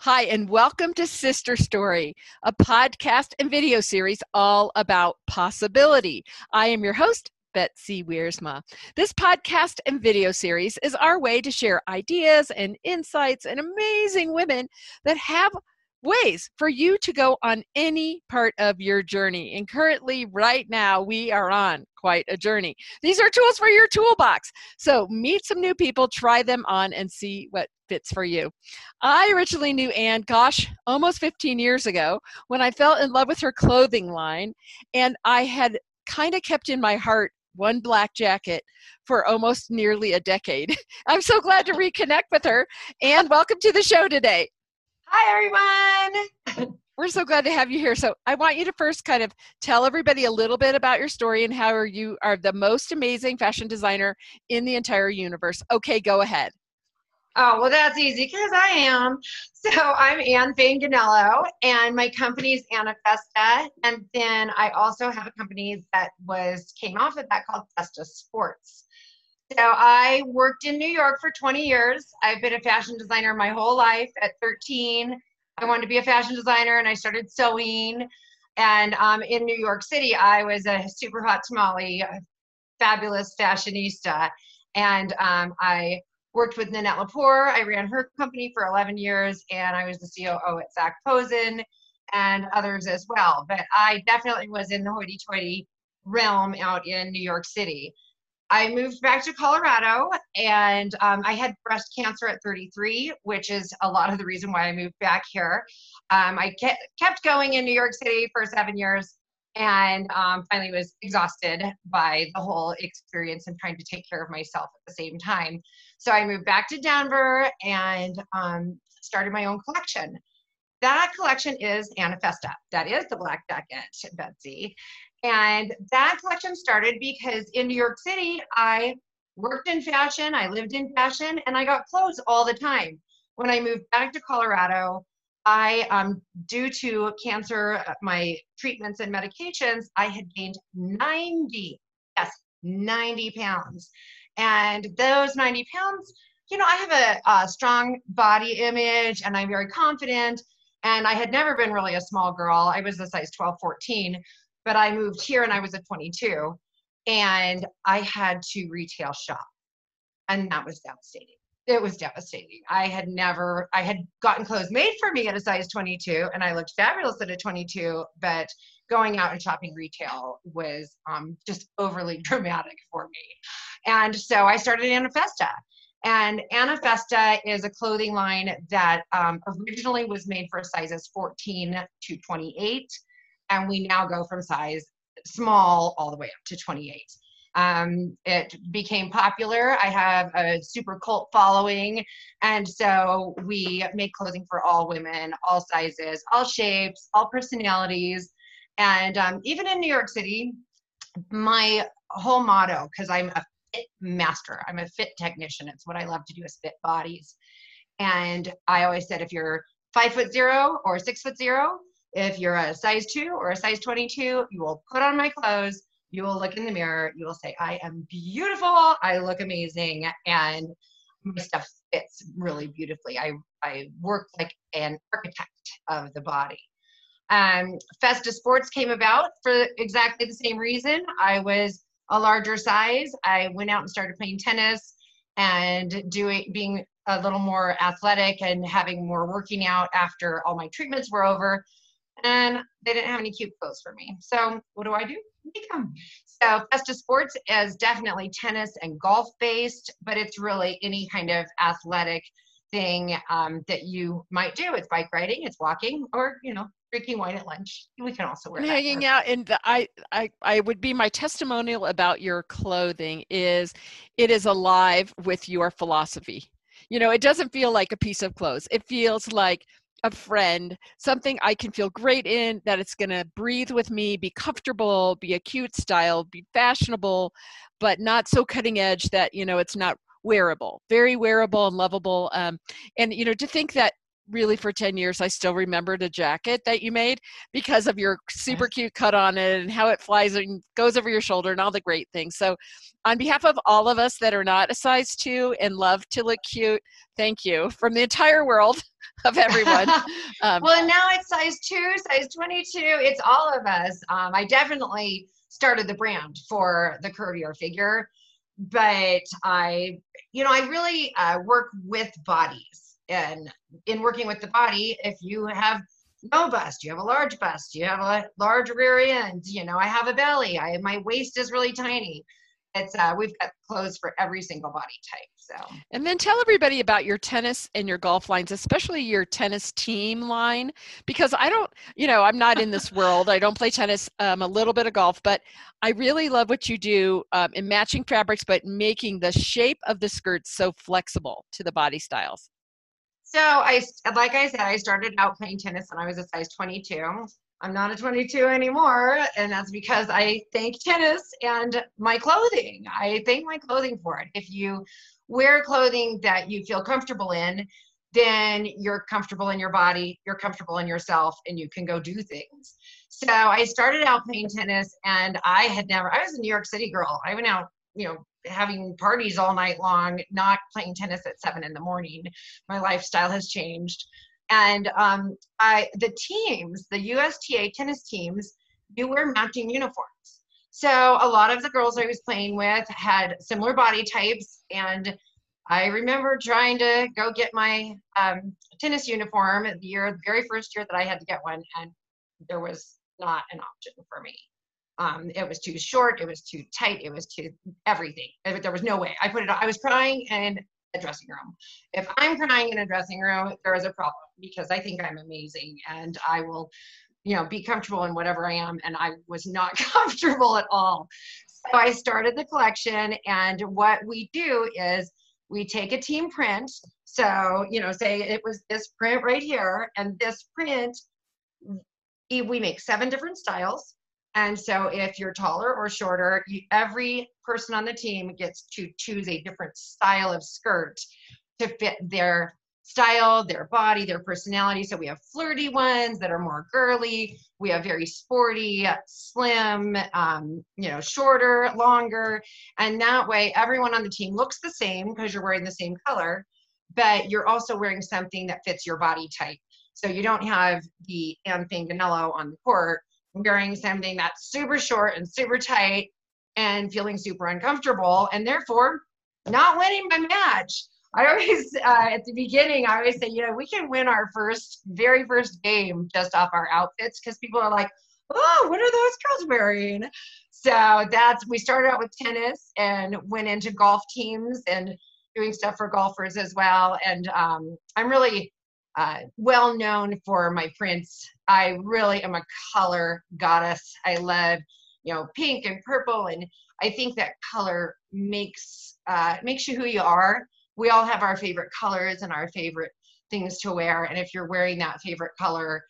Hi, and welcome to Sister Strong, a podcast and video series all about possibility. I am your host, Betsy Wiersma. This podcast and video series is our way to share ideas and insights and amazing women that have ways for you to go on any part of your journey. And currently, right now, we are on quite a journey. These are tools for your toolbox. So meet some new people, try them on, and see what fits for you. I originally knew Anne, gosh, almost 15 years ago when I fell in love with her clothing line. And I had kind of kept in my heart one black jacket for almost nearly a decade. I'm so glad to reconnect with her. And welcome to the show today. Hi, everyone. We're so glad to have you here. So, I want you to first kind of tell everybody a little bit about your story and how you are the most amazing fashion designer in the entire universe. Okay, go ahead. Oh, well, that's easy because I am. So, I'm Anne Fanganello, and my company is Annafesta. And then I also have a company that was came off of that called Festa Sports. So I worked in New York for 20 years. I've been a fashion designer my whole life. At 13, I wanted to be a fashion designer and I started sewing. And um, in New York City, I was a super hot tamale, a fabulous fashionista. And um, I worked with Nanette Lepore. I ran her company for 11 years and I was the COO at Zac Posen and others as well. But I definitely was in the hoity toity realm out in New York City. I moved back to Colorado and um, I had breast cancer at 33, which is a lot of the reason why I moved back here. Um, I kept, going in New York City for seven years and um, finally was exhausted by the whole experience and trying to take care of myself at the same time. So I moved back to Denver and um, started my own collection. That collection is Annafesta. That is the black jacket, Betsy. And that collection started because in New York City, I worked in fashion, I lived in fashion, and I got clothes all the time. When I moved back to Colorado, I, um, due to cancer, uh, my treatments and medications, I had gained 90, yes, 90 pounds. And those 90 pounds, you know, I have a, a strong body image and I'm very confident. And I had never been really a small girl. I was a size 12, 14 but I moved here and I was a 22 and I had to retail shop. And that was devastating. It was devastating. I had never, I had gotten clothes made for me at a size 22 and I looked fabulous at a 22, but going out and shopping retail was um, just overly dramatic for me. And so I started Annafesta. And Annafesta is a clothing line that um, originally was made for sizes 14 to 28 and we now go from size small all the way up to 28. Um, it became popular. I have a super cult following, and so we make clothing for all women, all sizes, all shapes, all personalities. And um, even in New York City, my whole motto, because I'm a fit master, I'm a fit technician, it's what I love to do is fit bodies. And I always said if you're five foot zero or six foot zero, if you're a size two or a size 22, you will put on my clothes, you will look in the mirror, you will say, I am beautiful, I look amazing, and my stuff fits really beautifully. I, I work like an architect of the body. Um, Festa Sports came about for exactly the same reason. I was a larger size. I went out and started playing tennis and doing being a little more athletic and having more working out after all my treatments were over and they didn't have any cute clothes for me. So what do I do? Make them. So Festa Sports is definitely tennis and golf based, but it's really any kind of athletic thing um, that you might do. It's bike riding, it's walking, or you know, drinking wine at lunch. We can also wear hanging out. And I, I, I would be my testimonial about your clothing is, it is alive with your philosophy. You know, it doesn't feel like a piece of clothes. It feels like a friend, something I can feel great in, that it's going to breathe with me, be comfortable, be a cute style, be fashionable, but not so cutting edge that, you know, it's not wearable, very wearable and lovable. Um, and, you know, to think that really for 10 years i still remembered a jacket that you made because of your super cute cut on it and how it flies and goes over your shoulder and all the great things so on behalf of all of us that are not a size 2 and love to look cute thank you from the entire world of everyone. Um, well, now it's size two, size 22. It's all of us. Um, I definitely started the brand for the curvier figure, but I, you know, I really uh, work with bodies. And in working with the body, if you have no bust, you have a large bust, you have a large rear end, you know, I have a belly, I my waist is really tiny. It's uh, we've got clothes for every single body type so. And then tell everybody about your tennis and your golf lines especially your tennis team line because i don't you know i'm not in this world. I don't play tennis um, a little bit of golf but i really love what you do um, in matching fabrics but making the shape of the skirts so flexible to the body styles so i like i said i started out playing tennis when i was a size 22 I'm not a 22 anymore, and that's because I thank tennis and my clothing. I thank my clothing for it. If you wear clothing that you feel comfortable in, then you're comfortable in your body, you're comfortable in yourself, and you can go do things. So I started out playing tennis, and I had never, I was a New York City girl. I went out, you know, having parties all night long, not playing tennis at seven in the morning. My lifestyle has changed and um, I, the teams, the USTA tennis teams, do wear matching uniforms. So a lot of the girls I was playing with had similar body types, and I remember trying to go get my um, tennis uniform the year, the very first year that I had to get one, and there was not an option for me. Um, it was too short, it was too tight, it was too everything. There was no way. I put it. I was crying, in a dressing room. If I'm crying in a dressing room, there is a problem because I think I'm amazing and I will, you know, be comfortable in whatever I am. And I was not comfortable at all. So I started the collection, and what we do is we take a team print. So, you know, say it was this print right here, and this print, we make seven different styles. And so if you're taller or shorter, you, every person on the team gets to choose a different style of skirt to fit their style, their body, their personality. So we have flirty ones that are more girly. We have very sporty, slim, um, you know, shorter, longer. And that way everyone on the team looks the same because you're wearing the same color, but you're also wearing something that fits your body type. So you don't have the Anne Fanganello on the court wearing something that's super short and super tight and feeling super uncomfortable and therefore not winning my match. I always, uh, at the beginning, I always say, you know, we can win our first, very first game just off our outfits because people are like, oh, what are those girls wearing? So that's, we started out with tennis and went into golf teams and doing stuff for golfers as well. And um, I'm really uh, well known for my prints. I really am a color goddess. I love, you know, pink and purple, and I think that color makes uh, makes you who you are. We all have our favorite colors and our favorite things to wear, and if you're wearing that favorite color,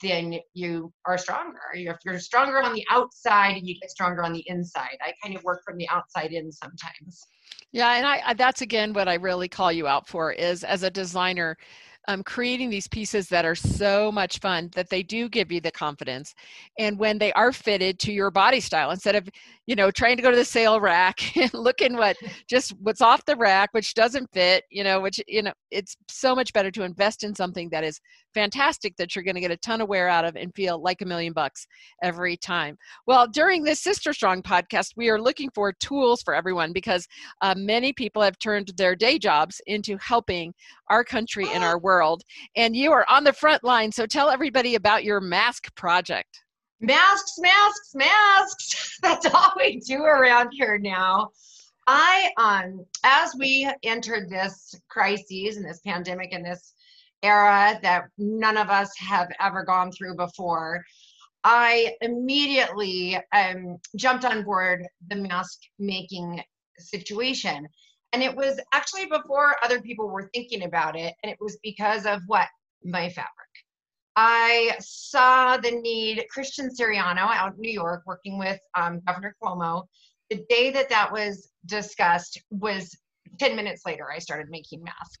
then you are stronger. If you're stronger on the outside, you get stronger on the inside. I kind of work from the outside in sometimes. Yeah, and I that's again what I really call you out for is as a designer um, creating these pieces that are so much fun that they do give you the confidence. And when they are fitted to your body style instead of you know trying to go to the sale rack and looking what just what's off the rack which doesn't fit you know which you know it's so much better to invest in something that is fantastic that you're going to get a ton of wear out of and feel like a million bucks every time. Well during this sister strong podcast we are looking for tools for everyone because uh, many people have turned their day jobs into helping our country and our world and you are on the front line so tell everybody about your mask project masks, masks, masks. That's all we do around here now. I, um, as we entered this crisis and this pandemic and this era that none of us have ever gone through before, I immediately um, jumped on board the mask making situation. And it was actually before other people were thinking about it. And it was because of what? My fabric. I saw the need, Christian Siriano out in New York working with um, Governor Cuomo. The day that that was discussed was 10 minutes later, I started making masks.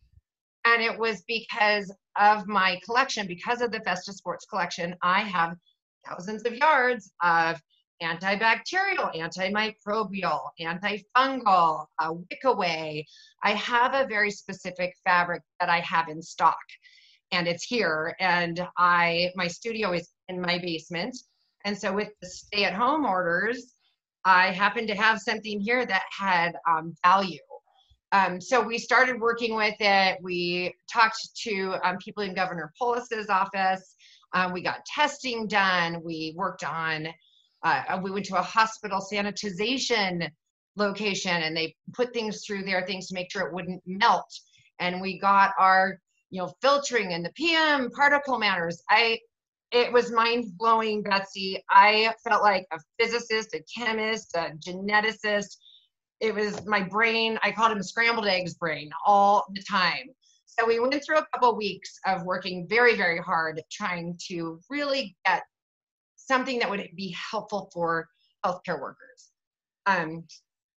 And it was because of my collection, because of the Festa Sports collection, I have thousands of yards of antibacterial, antimicrobial, antifungal, uh, wick away. I have a very specific fabric that I have in stock. And it's here. And I, my studio is in my basement. And so with the stay at home orders, I happened to have something here that had um, value. Um, so we started working with it. We talked to um, people in Governor Polis's office. Um, we got testing done. We worked on, uh, we went to a hospital sanitization location and they put things through there, things to make sure it wouldn't melt. And we got our, you know, filtering and the PM particle matters. I, it was mind blowing, Betsy. I felt like a physicist, a chemist, a geneticist. It was my brain. I called him scrambled eggs brain all the time. So we went through a couple weeks of working very, very hard trying to really get something that would be helpful for healthcare workers. Um,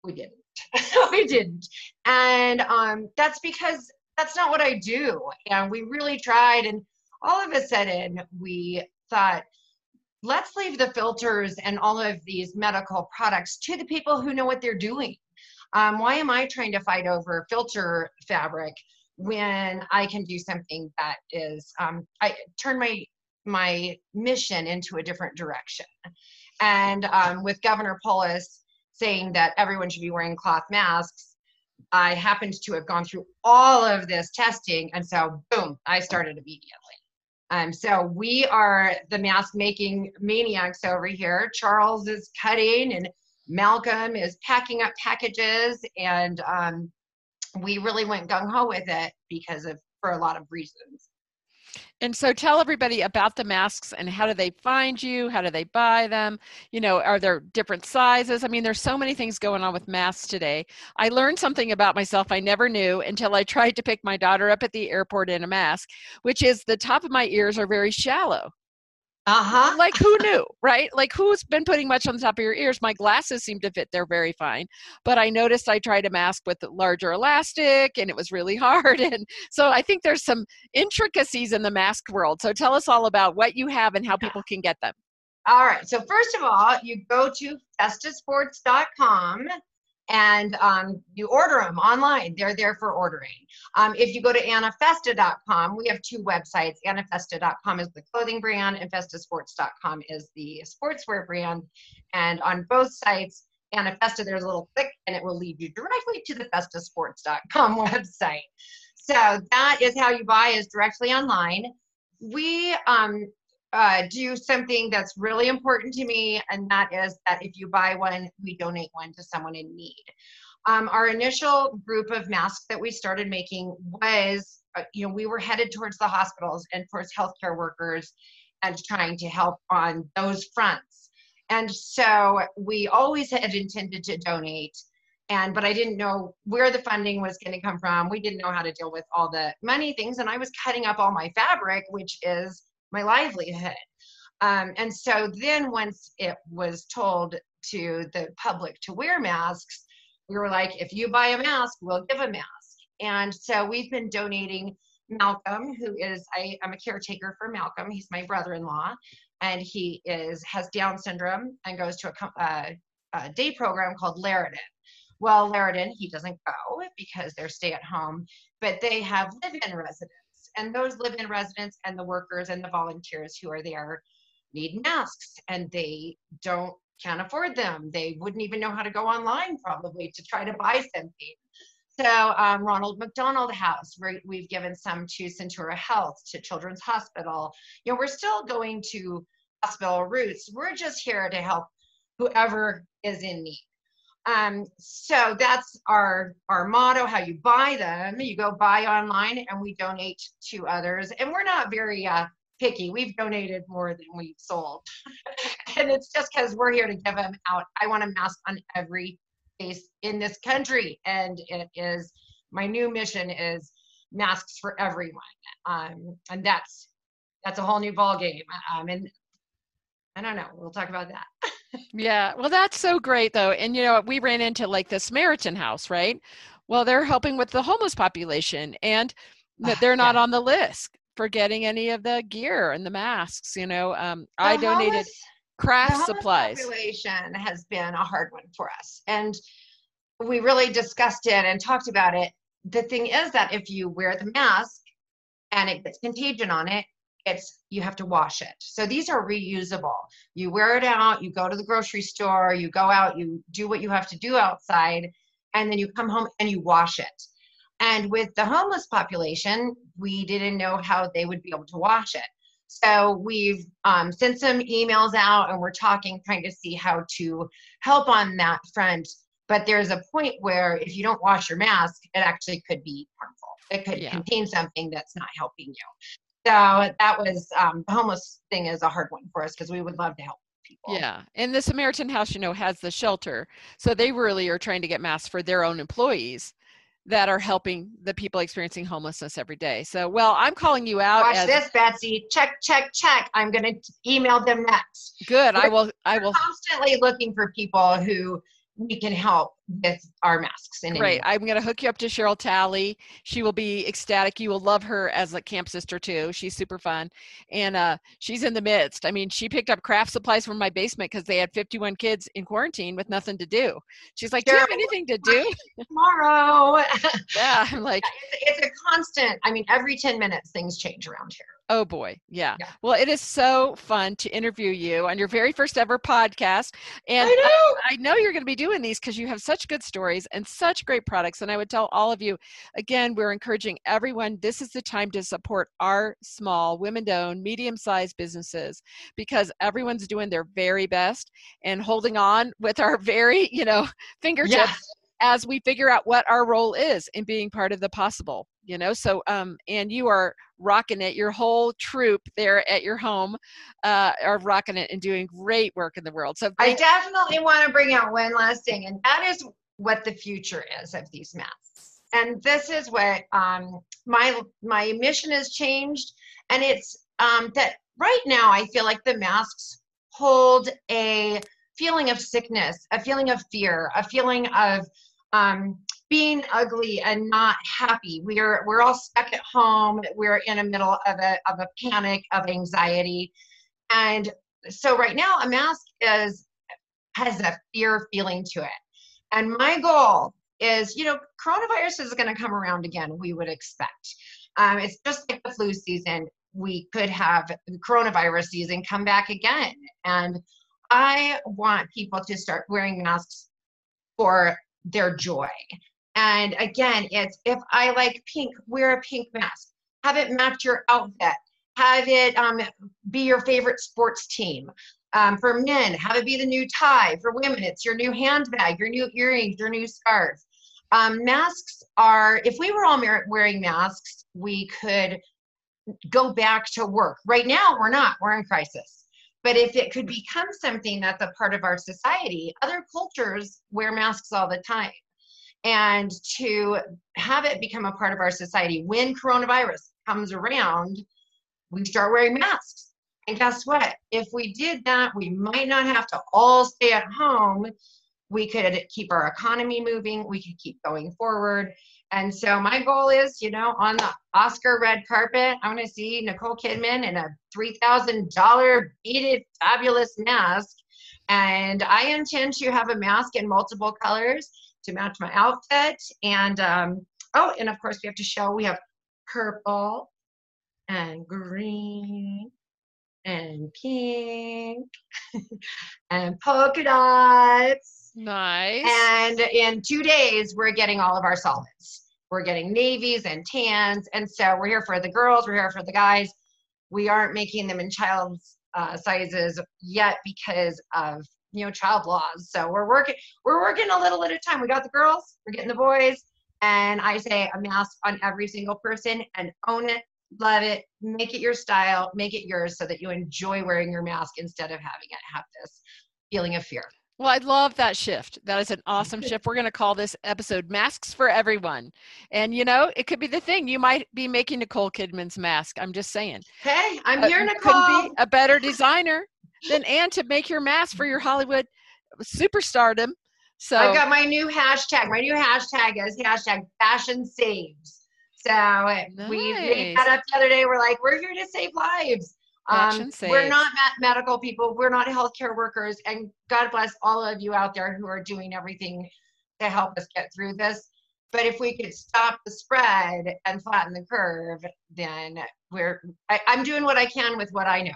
we didn't. we didn't. And um, that's because that's not what I do. And we really tried. And all of a sudden, we thought, let's leave the filters and all of these medical products to the people who know what they're doing. Um, why am I trying to fight over filter fabric when I can do something that is, um, I turn my my mission into a different direction. And um, with Governor Polis saying that everyone should be wearing cloth masks, I happened to have gone through all of this testing, and so boom, I started immediately. Um, so we are the mask making maniacs over here. Charles is cutting, and Malcolm is packing up packages, and um, we really went gung ho with it because of for a lot of reasons. And so tell everybody about the masks and how do they find you? How do they buy them? You know, are there different sizes? I mean, there's so many things going on with masks today. I learned something about myself I never knew until I tried to pick my daughter up at the airport in a mask, which is the top of my ears are very shallow. Uh-huh. Like who knew, right? Like who's been putting much on the top of your ears? My glasses seem to fit there very fine. But I noticed I tried a mask with larger elastic and it was really hard. And so I think there's some intricacies in the mask world. So tell us all about what you have and how people can get them. All right. So first of all, you go to festasports.com and um, you order them online. They're there for ordering. Um, if you go to annafesta.com, we have two websites. Annafesta.com is the clothing brand, and festasports.com is the sportswear brand. And on both sites, Annafesta, there's a little click, and it will lead you directly to the festasports.com website. So that is how you buy is directly online. We um, uh, do something that's really important to me, and that is that if you buy one, we donate one to someone in need. Um, our initial group of masks that we started making was, uh, you know, we were headed towards the hospitals and towards healthcare workers and trying to help on those fronts. And so we always had intended to donate and but i didn't know where the funding was going to come from we didn't know how to deal with all the money things and i was cutting up all my fabric which is my livelihood. Um, and so then once it was told to the public to wear masks, we were like, if you buy a mask, we'll give a mask. And so we've been donating Malcolm, who is I, am a caretaker for Malcolm. He's my brother-in-law, and he is has Down syndrome and goes to a, uh, a day program called Laradon. Well, Laradon, he doesn't go because they're stay at home, but they have live-in residents and those live-in residents and the workers and the volunteers who are there need masks and they don't can't afford them. They wouldn't even know how to go online probably to try to buy something. So um, ronald mcdonald house we've given some to centura health to children's hospital. You know we're still going to hospital routes we're just here to help whoever is in need um, so that's our our motto. How you buy them? You go buy online, and we donate to others. And we're not very uh, picky. We've donated more than we've sold, and it's just because we're here to give them out. I want a mask on every face in this country, and it is my new mission is masks for everyone. Um, and that's that's a whole new ball game. Um, and I don't know. We'll talk about that. yeah. Well, that's so great, though. And, you know, we ran into like the Samaritan House, right? Well, they're helping with the homeless population, and ah, they're not yeah. on the list for getting any of the gear and the masks. You know, um, I donated homeless, craft supplies. Population has been a hard one for us, and we really discussed it and talked about it. The thing is that if you wear the mask and it gets contagion on it, it's you have to wash it. So these are reusable. You wear it out, you go to the grocery store, you go out, you do what you have to do outside, and then you come home and you wash it. And with the homeless population, we didn't know how they would be able to wash it. So we've um, sent some emails out and we're talking, trying to see how to help on that front. But there's a point where if you don't wash your mask, it actually could be harmful. It could Yeah. contain something that's not helping you. So that was um, the homeless thing is a hard one for us because we would love to help people. Yeah. And the Samaritan House, you know, has the shelter. So they really are trying to get masks for their own employees that are helping the people experiencing homelessness every day. So, well, I'm calling you out Watch as this, Betsy. Check, check, check. I'm going to email them next. good. I We're- will I will Constantly looking for people who we can help with our masks. Any Great. I'm going to hook you up to Cheryl Talley. She will be ecstatic. You will love her as a camp sister too. She's super fun. And uh, she's in the midst. I mean, she picked up craft supplies from my basement because they had 51 kids in quarantine with nothing to do. She's like, Do you have anything to do? Tomorrow. yeah. I'm like, it's, it's a constant. I mean, every 10 minutes, things change around here. Oh boy. Yeah. Yeah. Well, it is so fun to interview you on your very first ever podcast. And I know. I know you're going to be doing these because you have such good stories and such great products. And I would tell all of you again, we're encouraging everyone this is the time to support our small, women owned, medium sized businesses because everyone's doing their very best and holding on with our very, you know, fingertips Yes. As we figure out what our role is in being part of the possible you know? So um and you are rocking it. Your whole troop there at your home uh are rocking it and doing great work in the world. So I definitely want to bring out one last thing, and that is what the future is of these masks. And this is what um, my my mission has changed, and it's um, that right now I feel like the masks hold a feeling of sickness, a feeling of fear, a feeling of um, being ugly and not happy. We're we're all stuck at home. We're in the middle of a of a panic of anxiety, and so right now a mask is has a fear feeling to it. And my goal is, you know, coronavirus is going to come around again. We would expect. Um, it's just like the flu season. We could have the coronavirus season come back again, and I want people to start wearing masks for their joy. And again, it's if I like pink, wear a pink mask. Have it match your outfit. Have it um, be your favorite sports team. Um, for men, have it be the new tie. For women, it's your new handbag, your new earrings, your new scarf. Um, masks are, if we were all wearing masks, we could go back to work. Right now, we're not, we're in crisis. But if it could become something that's a part of our society, other cultures wear masks all the time. And to have it become a part of our society, when coronavirus comes around, we start wearing masks. And guess what? If we did that, we might not have to all stay at home. We could keep our economy moving. We could keep going forward. And so my goal is, you know, on the Oscar red carpet, I want to see Nicole Kidman in a $3,000 beaded fabulous mask. And I intend to have a mask in multiple colors to match my outfit. And um, oh, and of course, we have to show we have purple and green and pink and polka dots. nice And in two days, we're getting all of our solids. We're getting navies and tans. And so we're here for the girls, we're here for the guys. We aren't making them in child's uh, sizes yet because of you know child laws. So we're working we're working a little at a time. We got the girls, we're getting the boys, and I say a mask on every single person and own it, love it, make it your style, make it yours so that you enjoy wearing your mask instead of having it have this feeling of fear. Well i love that shift that is an awesome shift we're going to call this episode masks for everyone and you know it could be the thing you might be making nicole kidman's mask i'm just saying Hey, I'm Uh, here, Nicole. couldn't be a better designer than Anne to make your mask for your Hollywood superstardom. So I've got my new hashtag. My new hashtag is hashtag fashion saves. So we made that up the other day. We're like, we're here to save lives. Um, we're not medical people. We're not healthcare workers. And God bless all of you out there who are doing everything to help us get through this. but if we could stop the spread and flatten the curve, then we're I, I'm doing what I can with what I know.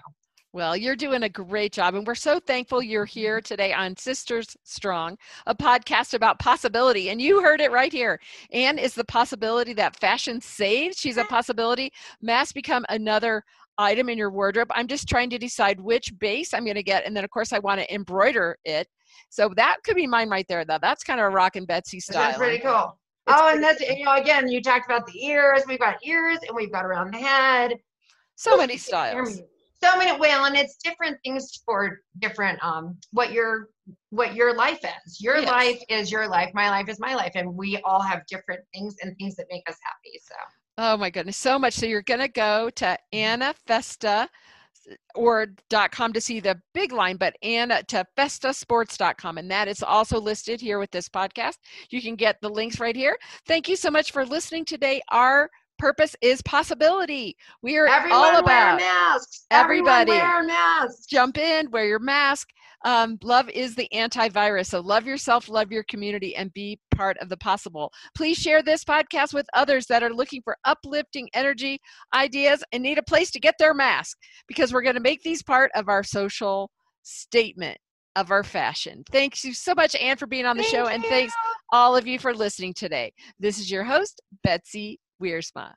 Well, you're doing a great job, and we're so thankful you're here today on Sisters Strong, a podcast about possibility. And you heard it right here. Anne is the possibility that fashion saves. She's a possibility. Mass become another item in your wardrobe. I'm just trying to decide which base I'm going to get, and then of course I want to embroider it. So that could be mine right there, though. That's kind of a Rockin' Betsy style. That's pretty cool. It's oh, and that's you know again you talked about the ears. We've got ears, and we've got around the head. So many styles so many well and it's different things for different um what your what your life is your yes. life is your life my life is my life and we all have different things and things that make us happy so oh my goodness so much so you're going to go to anna festa or .com to see the big line, but Anna to festasports.com. And that is also listed here with this podcast. You can get the links right here. Thank you so much for listening today. Our purpose is possibility. We are Everyone all about masks. everybody. wear masks. Jump in, wear your mask. Um, love is the antivirus. So love yourself, love your community, and be part of the possible. Please share this podcast with others that are looking for uplifting energy, ideas, and need a place to get their mask because we're going to make these part of our social statement of our fashion. Thanks you so much, Anne, for being on the Thank show, you. and thanks all of you for listening today. This is your host, Betsy Wiersma.